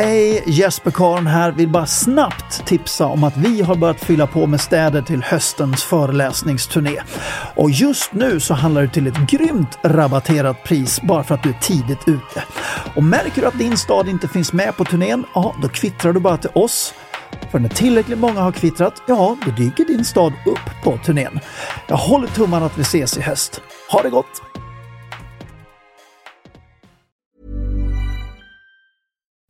Hej, Jesper Karn här. Vill bara snabbt tipsa om att vi har börjat fylla på med städer till höstens föreläsningsturné. Och just nu så handlar det till ett grymt rabatterat pris bara för att du är tidigt ute. Och märker du att din stad inte finns med på turnén, ja då kvittrar du bara till oss för när tillräckligt många har kvittrat, ja, då dyker din stad upp på turnén. Jag håller tummarna att vi ses i höst. Ha det gott!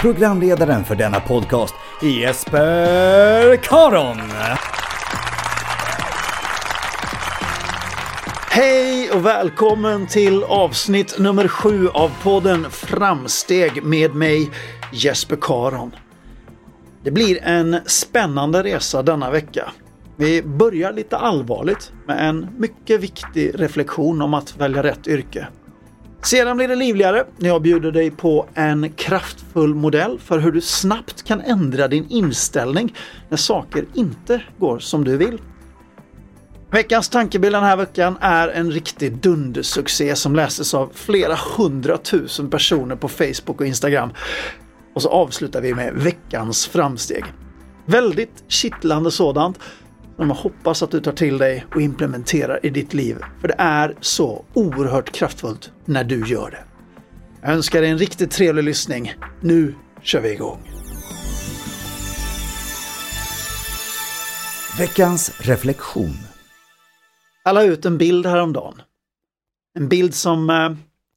programledaren för denna podcast, Jesper Karon. Hej och välkommen till avsnitt nummer sju av podden Framsteg med mig Jesper Karon. Det blir en spännande resa denna vecka. Vi börjar lite allvarligt med en mycket viktig reflektion om att välja rätt yrke. Sedan blir det livligare när jag bjuder dig på en kraftfull modell för hur du snabbt kan ändra din inställning när saker inte går som du vill. Veckans tankebild den här veckan är en riktig dundersuccé som läses av flera hundratusen personer på Facebook och Instagram. Och så avslutar vi med veckans framsteg. Väldigt kittlande sådant som jag hoppas att du tar till dig och implementerar i ditt liv. För det är så oerhört kraftfullt när du gör det. Jag önskar dig en riktigt trevlig lyssning. Nu kör vi igång! Veckans reflektion. Jag la ut en bild häromdagen. En bild som eh,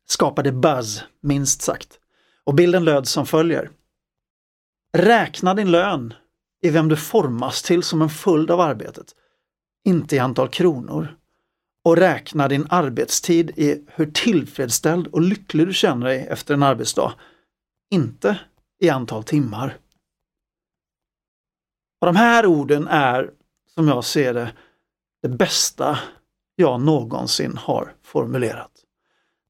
skapade buzz, minst sagt. Och bilden löd som följer. Räkna din lön i vem du formas till som en följd av arbetet, inte i antal kronor. Och räkna din arbetstid i hur tillfredsställd och lycklig du känner dig efter en arbetsdag, inte i antal timmar. Och de här orden är, som jag ser det, det bästa jag någonsin har formulerat.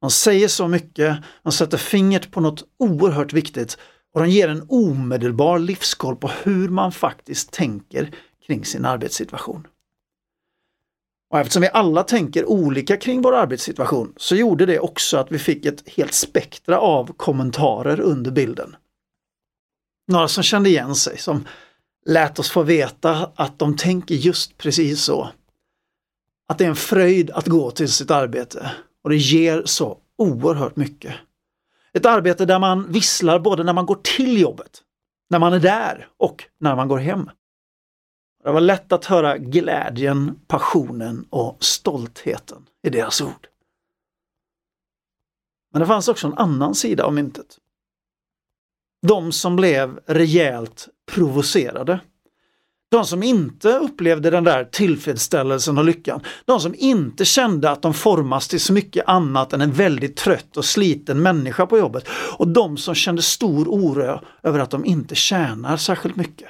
De säger så mycket, de sätter fingret på något oerhört viktigt och de ger en omedelbar livskoll på hur man faktiskt tänker kring sin arbetssituation. Och eftersom vi alla tänker olika kring vår arbetssituation så gjorde det också att vi fick ett helt spektra av kommentarer under bilden. Några som kände igen sig, som lät oss få veta att de tänker just precis så. Att det är en fröjd att gå till sitt arbete och det ger så oerhört mycket. Ett arbete där man visslar både när man går till jobbet, när man är där och när man går hem. Det var lätt att höra glädjen, passionen och stoltheten i deras ord. Men det fanns också en annan sida av myntet. De som blev rejält provocerade. De som inte upplevde den där tillfredsställelsen och lyckan. De som inte kände att de formas till så mycket annat än en väldigt trött och sliten människa på jobbet. Och de som kände stor oro över att de inte tjänar särskilt mycket.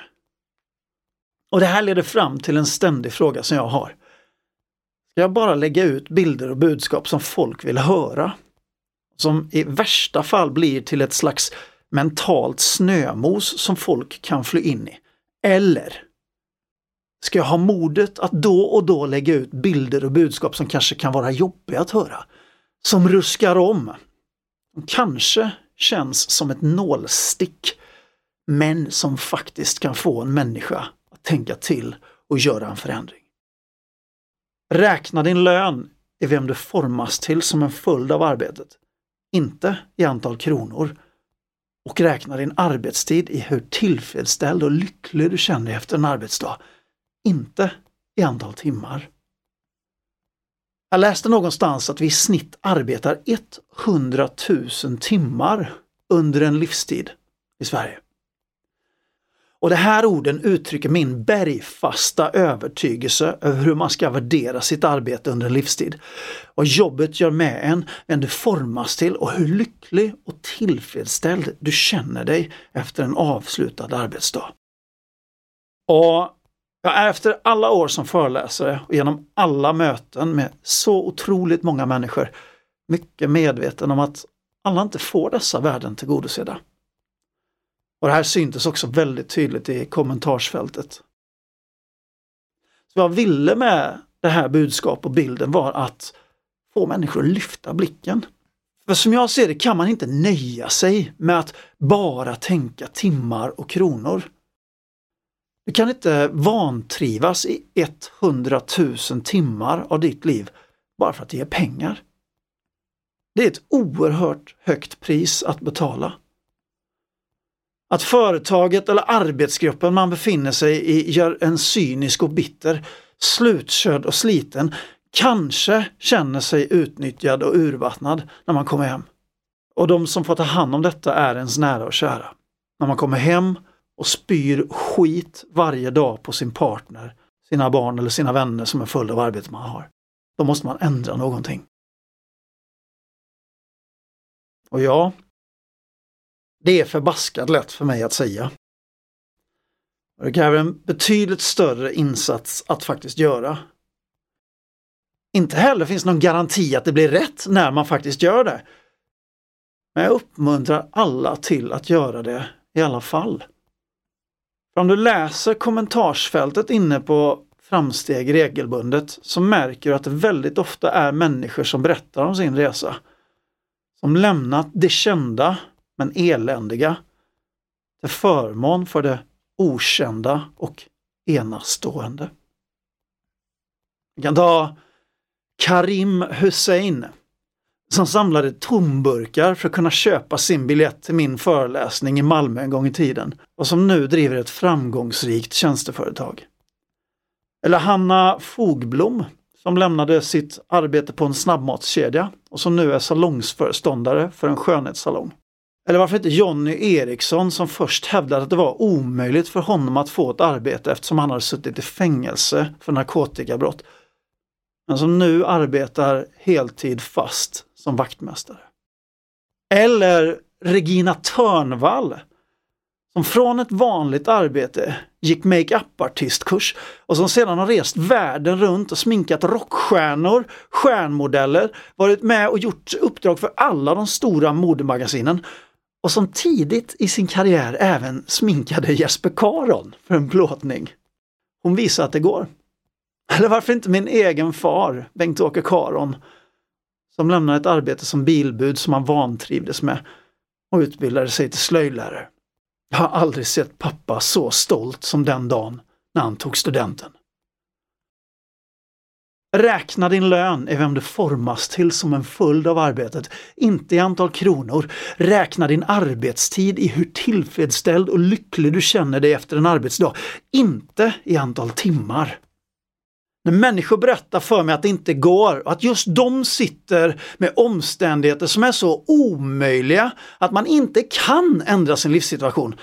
Och det här leder fram till en ständig fråga som jag har. Ska jag bara lägga ut bilder och budskap som folk vill höra? Som i värsta fall blir till ett slags mentalt snömos som folk kan fly in i. Eller Ska jag ha modet att då och då lägga ut bilder och budskap som kanske kan vara jobbiga att höra? Som ruskar om. Kanske känns som ett nålstick. Men som faktiskt kan få en människa att tänka till och göra en förändring. Räkna din lön i vem du formas till som en följd av arbetet. Inte i antal kronor. och räkna din arbetstid i hur tillfredsställd och lycklig du känner dig efter en arbetsdag. Inte i antal timmar. Jag läste någonstans att vi i snitt arbetar 100 000 timmar under en livstid i Sverige. Och de här orden uttrycker min bergfasta övertygelse över hur man ska värdera sitt arbete under en livstid. Vad jobbet gör med en, vem du formas till och hur lycklig och tillfredsställd du känner dig efter en avslutad arbetsdag. Och jag är efter alla år som föreläsare och genom alla möten med så otroligt många människor mycket medveten om att alla inte får dessa värden tillgodosedda. Och det här syntes också väldigt tydligt i kommentarsfältet. Så vad jag ville med det här budskapet och bilden var att få människor att lyfta blicken. För som jag ser det kan man inte nöja sig med att bara tänka timmar och kronor. Du kan inte vantrivas i 100 000 timmar av ditt liv bara för att det ger pengar. Det är ett oerhört högt pris att betala. Att företaget eller arbetsgruppen man befinner sig i gör en cynisk och bitter, slutkörd och sliten, kanske känner sig utnyttjad och urvattnad när man kommer hem. Och de som får ta hand om detta är ens nära och kära. När man kommer hem och spyr skit varje dag på sin partner, sina barn eller sina vänner som en följd av arbetet man har. Då måste man ändra någonting. Och ja, det är förbaskat lätt för mig att säga. Det kräver en betydligt större insats att faktiskt göra. Inte heller finns någon garanti att det blir rätt när man faktiskt gör det. Men jag uppmuntrar alla till att göra det i alla fall. För om du läser kommentarsfältet inne på Framsteg regelbundet så märker du att det väldigt ofta är människor som berättar om sin resa. Som lämnat det kända men eländiga till förmån för det okända och enastående. Vi kan ta Karim Hussein som samlade tomburkar för att kunna köpa sin biljett till min föreläsning i Malmö en gång i tiden och som nu driver ett framgångsrikt tjänsteföretag. Eller Hanna Fogblom som lämnade sitt arbete på en snabbmatskedja och som nu är salongsföreståndare för en skönhetssalong. Eller varför inte Jonny Eriksson som först hävdade att det var omöjligt för honom att få ett arbete eftersom han hade suttit i fängelse för narkotikabrott. Men som nu arbetar heltid fast som vaktmästare. Eller Regina Törnvall som från ett vanligt arbete gick makeup-artistkurs och som sedan har rest världen runt och sminkat rockstjärnor, stjärnmodeller, varit med och gjort uppdrag för alla de stora modemagasinen och som tidigt i sin karriär även sminkade Jesper Karon för en plåtning. Hon visar att det går. Eller varför inte min egen far, Bengt-Åke Karon, som lämnade ett arbete som bilbud som han vantrivdes med och utbildade sig till slöjdlärare. Jag har aldrig sett pappa så stolt som den dagen när han tog studenten. Räkna din lön i vem du formas till som en följd av arbetet, inte i antal kronor. Räkna din arbetstid i hur tillfredsställd och lycklig du känner dig efter en arbetsdag, inte i antal timmar. När människor berättar för mig att det inte går och att just de sitter med omständigheter som är så omöjliga att man inte kan ändra sin livssituation,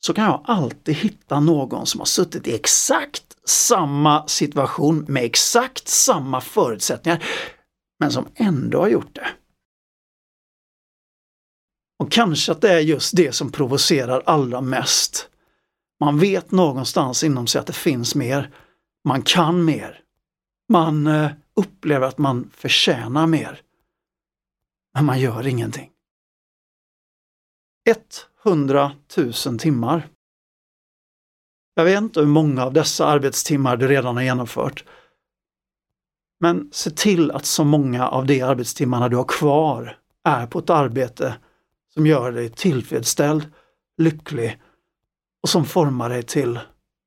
så kan jag alltid hitta någon som har suttit i exakt samma situation med exakt samma förutsättningar, men som ändå har gjort det. Och kanske att det är just det som provocerar allra mest. Man vet någonstans inom sig att det finns mer. Man kan mer. Man eh, upplever att man förtjänar mer. Men man gör ingenting. 100 000 timmar. Jag vet inte hur många av dessa arbetstimmar du redan har genomfört. Men se till att så många av de arbetstimmarna du har kvar är på ett arbete som gör dig tillfredsställd, lycklig och som formar dig till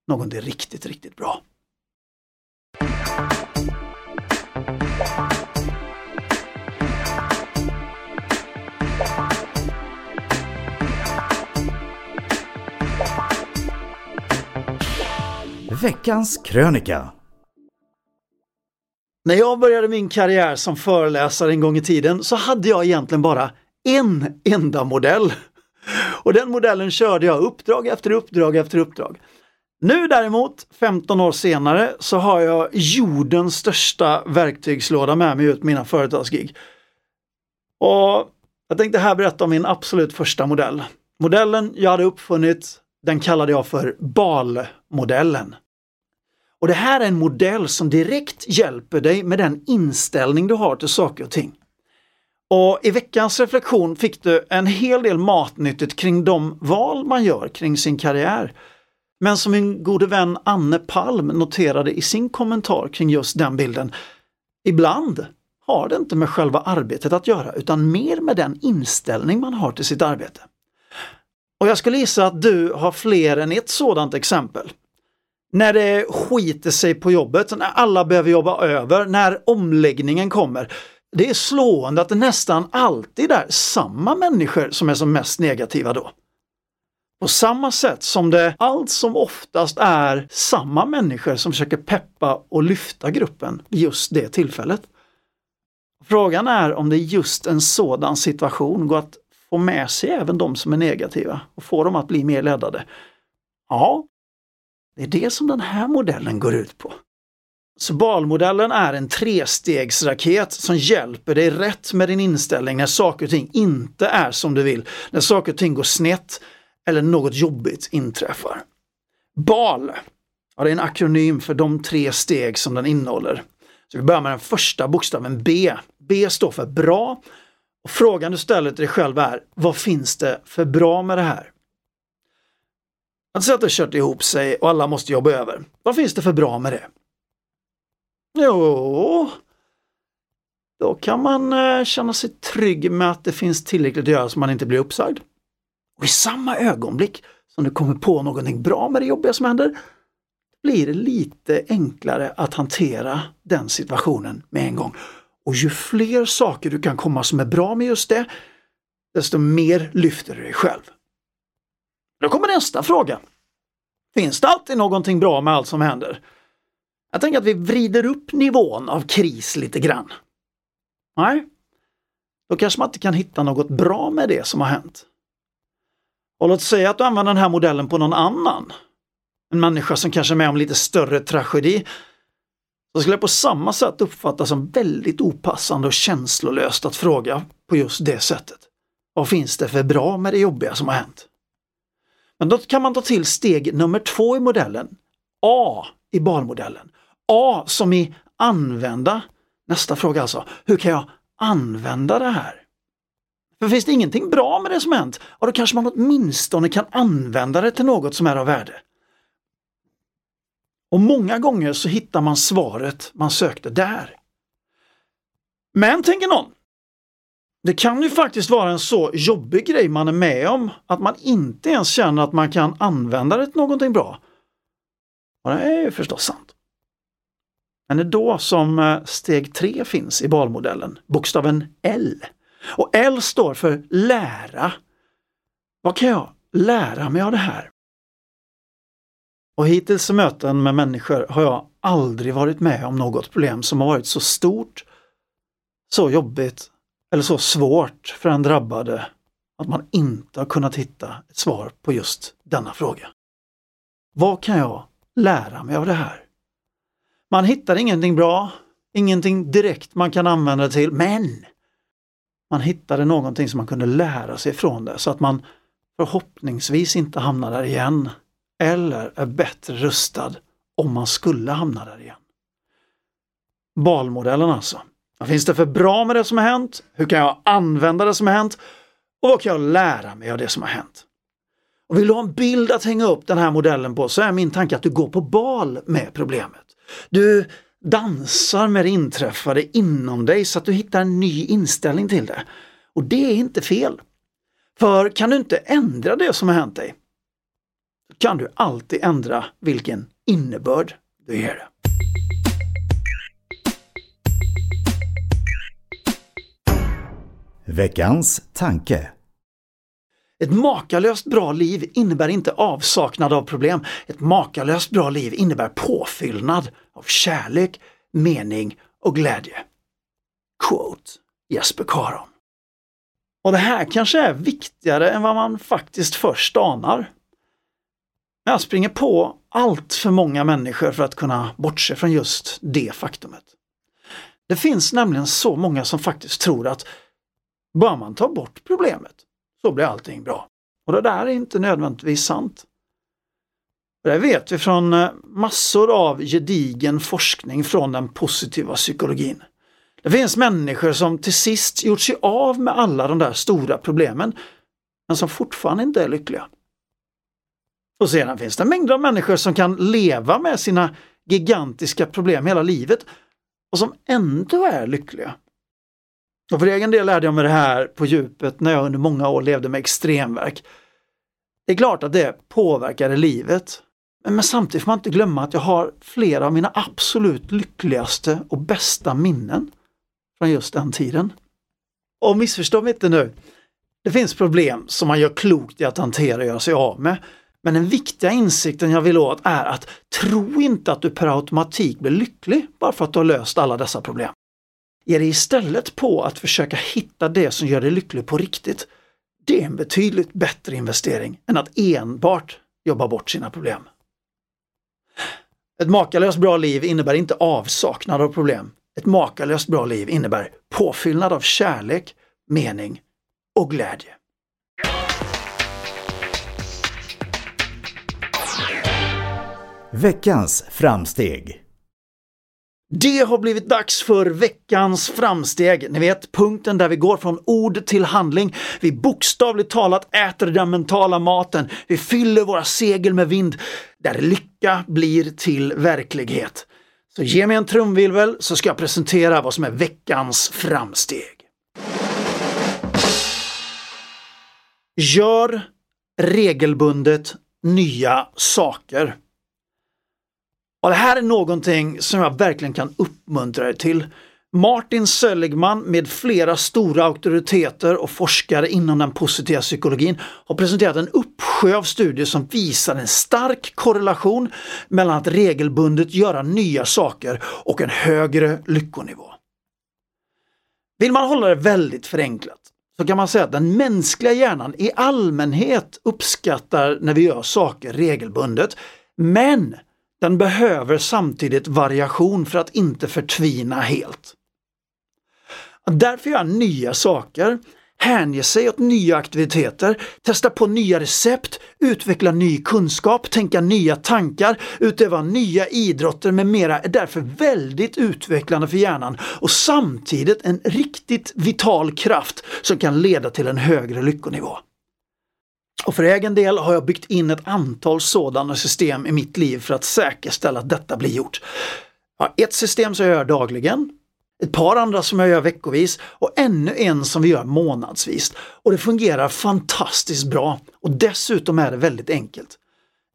någonting riktigt, riktigt bra. Veckans krönika. När jag började min karriär som föreläsare en gång i tiden så hade jag egentligen bara en enda modell. Och den modellen körde jag uppdrag efter uppdrag efter uppdrag. Nu däremot, 15 år senare, så har jag jordens största verktygslåda med mig ut mina företagsgig. Och jag tänkte här berätta om min absolut första modell. Modellen jag hade uppfunnit, den kallade jag för BAL-modellen. Och det här är en modell som direkt hjälper dig med den inställning du har till saker och ting. Och i veckans reflektion fick du en hel del matnyttigt kring de val man gör kring sin karriär. Men som min gode vän Anne Palm noterade i sin kommentar kring just den bilden, ibland har det inte med själva arbetet att göra utan mer med den inställning man har till sitt arbete. Och jag skulle gissa att du har fler än ett sådant exempel. När det skiter sig på jobbet, när alla behöver jobba över, när omläggningen kommer. Det är slående att det nästan alltid är samma människor som är som mest negativa då. På samma sätt som det allt som oftast är samma människor som försöker peppa och lyfta gruppen just det tillfället. Frågan är om det just en sådan situation går att få med sig även de som är negativa och få dem att bli mer leddade. Ja, det är det som den här modellen går ut på. Så balmodellen är en trestegsraket som hjälper dig rätt med din inställning när saker och ting inte är som du vill, när saker och ting går snett eller något jobbigt inträffar. BAL, ja, det är en akronym för de tre steg som den innehåller. Så vi börjar med den första bokstaven B. B står för bra. Och Frågan du ställer till dig själv är, vad finns det för bra med det här? Att säga att det kört ihop sig och alla måste jobba över. Vad finns det för bra med det? Jo, då kan man eh, känna sig trygg med att det finns tillräckligt att göra så man inte blir uppsagd. Och i samma ögonblick som du kommer på någonting bra med det jobbiga som händer, blir det lite enklare att hantera den situationen med en gång. Och ju fler saker du kan komma som är bra med just det, desto mer lyfter du dig själv. Då kommer nästa fråga. Finns det alltid någonting bra med allt som händer? Jag tänker att vi vrider upp nivån av kris lite grann. Nej, då kanske man inte kan hitta något bra med det som har hänt. Och låt säga att du använder den här modellen på någon annan. En människa som kanske är med om lite större tragedi. Då skulle jag på samma sätt uppfattas som väldigt opassande och känslolöst att fråga på just det sättet. Vad finns det för bra med det jobbiga som har hänt? Men då kan man ta till steg nummer två i modellen. A i barnmodellen. A som i använda. Nästa fråga alltså, hur kan jag använda det här? För finns det ingenting bra med det som hänt, ja då kanske man åtminstone kan använda det till något som är av värde. Och många gånger så hittar man svaret man sökte där. Men, tänker någon, det kan ju faktiskt vara en så jobbig grej man är med om att man inte ens känner att man kan använda det till någonting bra. Och det är ju förstås sant. Men det är då som eh, steg 3 finns i valmodellen, bokstaven L. Och L står för lära. Vad kan jag lära mig av det här? Och hittills i möten med människor har jag aldrig varit med om något problem som har varit så stort, så jobbigt eller så svårt för den drabbade att man inte har kunnat hitta ett svar på just denna fråga. Vad kan jag lära mig av det här? Man hittar ingenting bra, ingenting direkt man kan använda det till, men man hittade någonting som man kunde lära sig från det så att man förhoppningsvis inte hamnar där igen eller är bättre rustad om man skulle hamna där igen. Balmodellen alltså. Vad finns det för bra med det som har hänt? Hur kan jag använda det som har hänt? Och vad kan jag lära mig av det som har hänt? Och vill du ha en bild att hänga upp den här modellen på så är min tanke att du går på bal med problemet. Du dansar med det inträffade inom dig så att du hittar en ny inställning till det. Och det är inte fel. För kan du inte ändra det som har hänt dig, kan du alltid ändra vilken innebörd du ger det. Veckans tanke. Ett makalöst bra liv innebär inte avsaknad av problem. Ett makalöst bra liv innebär påfyllnad av kärlek, mening och glädje. Quote Jesper Karon. Och det här kanske är viktigare än vad man faktiskt först anar. Jag springer på allt för många människor för att kunna bortse från just det faktumet. Det finns nämligen så många som faktiskt tror att bara man tar bort problemet så blir allting bra. Och det där är inte nödvändigtvis sant. Det vet vi från eh, massor av gedigen forskning från den positiva psykologin. Det finns människor som till sist gjort sig av med alla de där stora problemen, men som fortfarande inte är lyckliga. Och sedan finns det mängder av människor som kan leva med sina gigantiska problem hela livet och som ändå är lyckliga. Och för egen del lärde jag mig det här på djupet när jag under många år levde med extremverk. Det är klart att det påverkade livet. Men samtidigt får man inte glömma att jag har flera av mina absolut lyckligaste och bästa minnen från just den tiden. Och missförstå mig inte nu. Det finns problem som man gör klokt i att hantera och göra sig av med. Men den viktiga insikten jag vill åt är att tro inte att du per automatik blir lycklig bara för att du har löst alla dessa problem. Ge dig istället på att försöka hitta det som gör dig lycklig på riktigt. Det är en betydligt bättre investering än att enbart jobba bort sina problem. Ett makalöst bra liv innebär inte avsaknad av problem. Ett makalöst bra liv innebär påfyllnad av kärlek, mening och glädje. Veckans framsteg. Det har blivit dags för veckans framsteg. Ni vet punkten där vi går från ord till handling. Vi bokstavligt talat äter den mentala maten. Vi fyller våra segel med vind. Där lycka blir till verklighet. Så ge mig en trumvirvel så ska jag presentera vad som är veckans framsteg. Gör regelbundet nya saker. Och det här är någonting som jag verkligen kan uppmuntra er till. Martin Seligman med flera stora auktoriteter och forskare inom den positiva psykologin har presenterat en uppsjö av studier som visar en stark korrelation mellan att regelbundet göra nya saker och en högre lyckonivå. Vill man hålla det väldigt förenklat så kan man säga att den mänskliga hjärnan i allmänhet uppskattar när vi gör saker regelbundet. Men den behöver samtidigt variation för att inte förtvina helt. Därför gör nya saker, hänger sig åt nya aktiviteter, testa på nya recept, utveckla ny kunskap, tänka nya tankar, utöva nya idrotter med mera är därför väldigt utvecklande för hjärnan och samtidigt en riktigt vital kraft som kan leda till en högre lyckonivå. Och för egen del har jag byggt in ett antal sådana system i mitt liv för att säkerställa att detta blir gjort. ett system som jag gör dagligen, ett par andra som jag gör veckovis och ännu en som vi gör månadsvis. Och det fungerar fantastiskt bra och dessutom är det väldigt enkelt.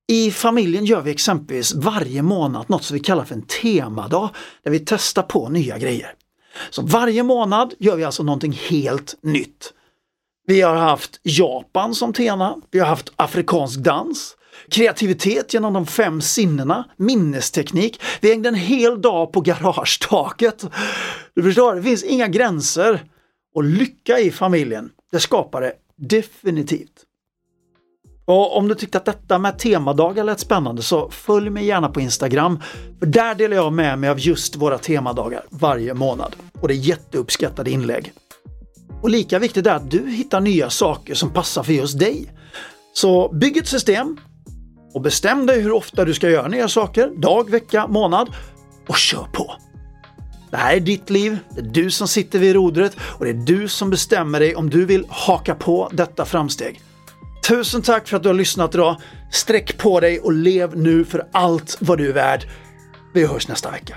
I familjen gör vi exempelvis varje månad något som vi kallar för en temadag där vi testar på nya grejer. Så varje månad gör vi alltså någonting helt nytt. Vi har haft Japan som tema, vi har haft afrikansk dans, kreativitet genom de fem sinnena, minnesteknik. Vi hängde en hel dag på garagetaket. Du förstår, det finns inga gränser. Och lycka i familjen, det skapar det definitivt. Och om du tyckte att detta med temadagar lät spännande så följ mig gärna på Instagram. För där delar jag med mig av just våra temadagar varje månad. Och det är jätteuppskattade inlägg. Och lika viktigt är att du hittar nya saker som passar för just dig. Så bygg ett system och bestäm dig hur ofta du ska göra nya saker, dag, vecka, månad och kör på. Det här är ditt liv, det är du som sitter vid rodret och det är du som bestämmer dig om du vill haka på detta framsteg. Tusen tack för att du har lyssnat idag. Sträck på dig och lev nu för allt vad du är värd. Vi hörs nästa vecka.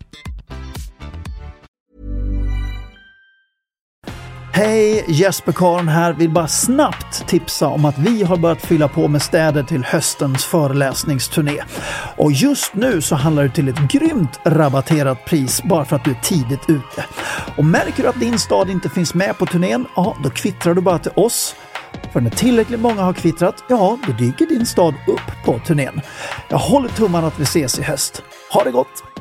Hej, Jesper Karn här. Vill bara snabbt tipsa om att vi har börjat fylla på med städer till höstens föreläsningsturné. Och just nu så handlar det till ett grymt rabatterat pris bara för att du är tidigt ute. Och märker du att din stad inte finns med på turnén, ja då kvittrar du bara till oss. För när tillräckligt många har kvittrat, ja då dyker din stad upp på turnén. Jag håller tummarna att vi ses i höst. Ha det gott!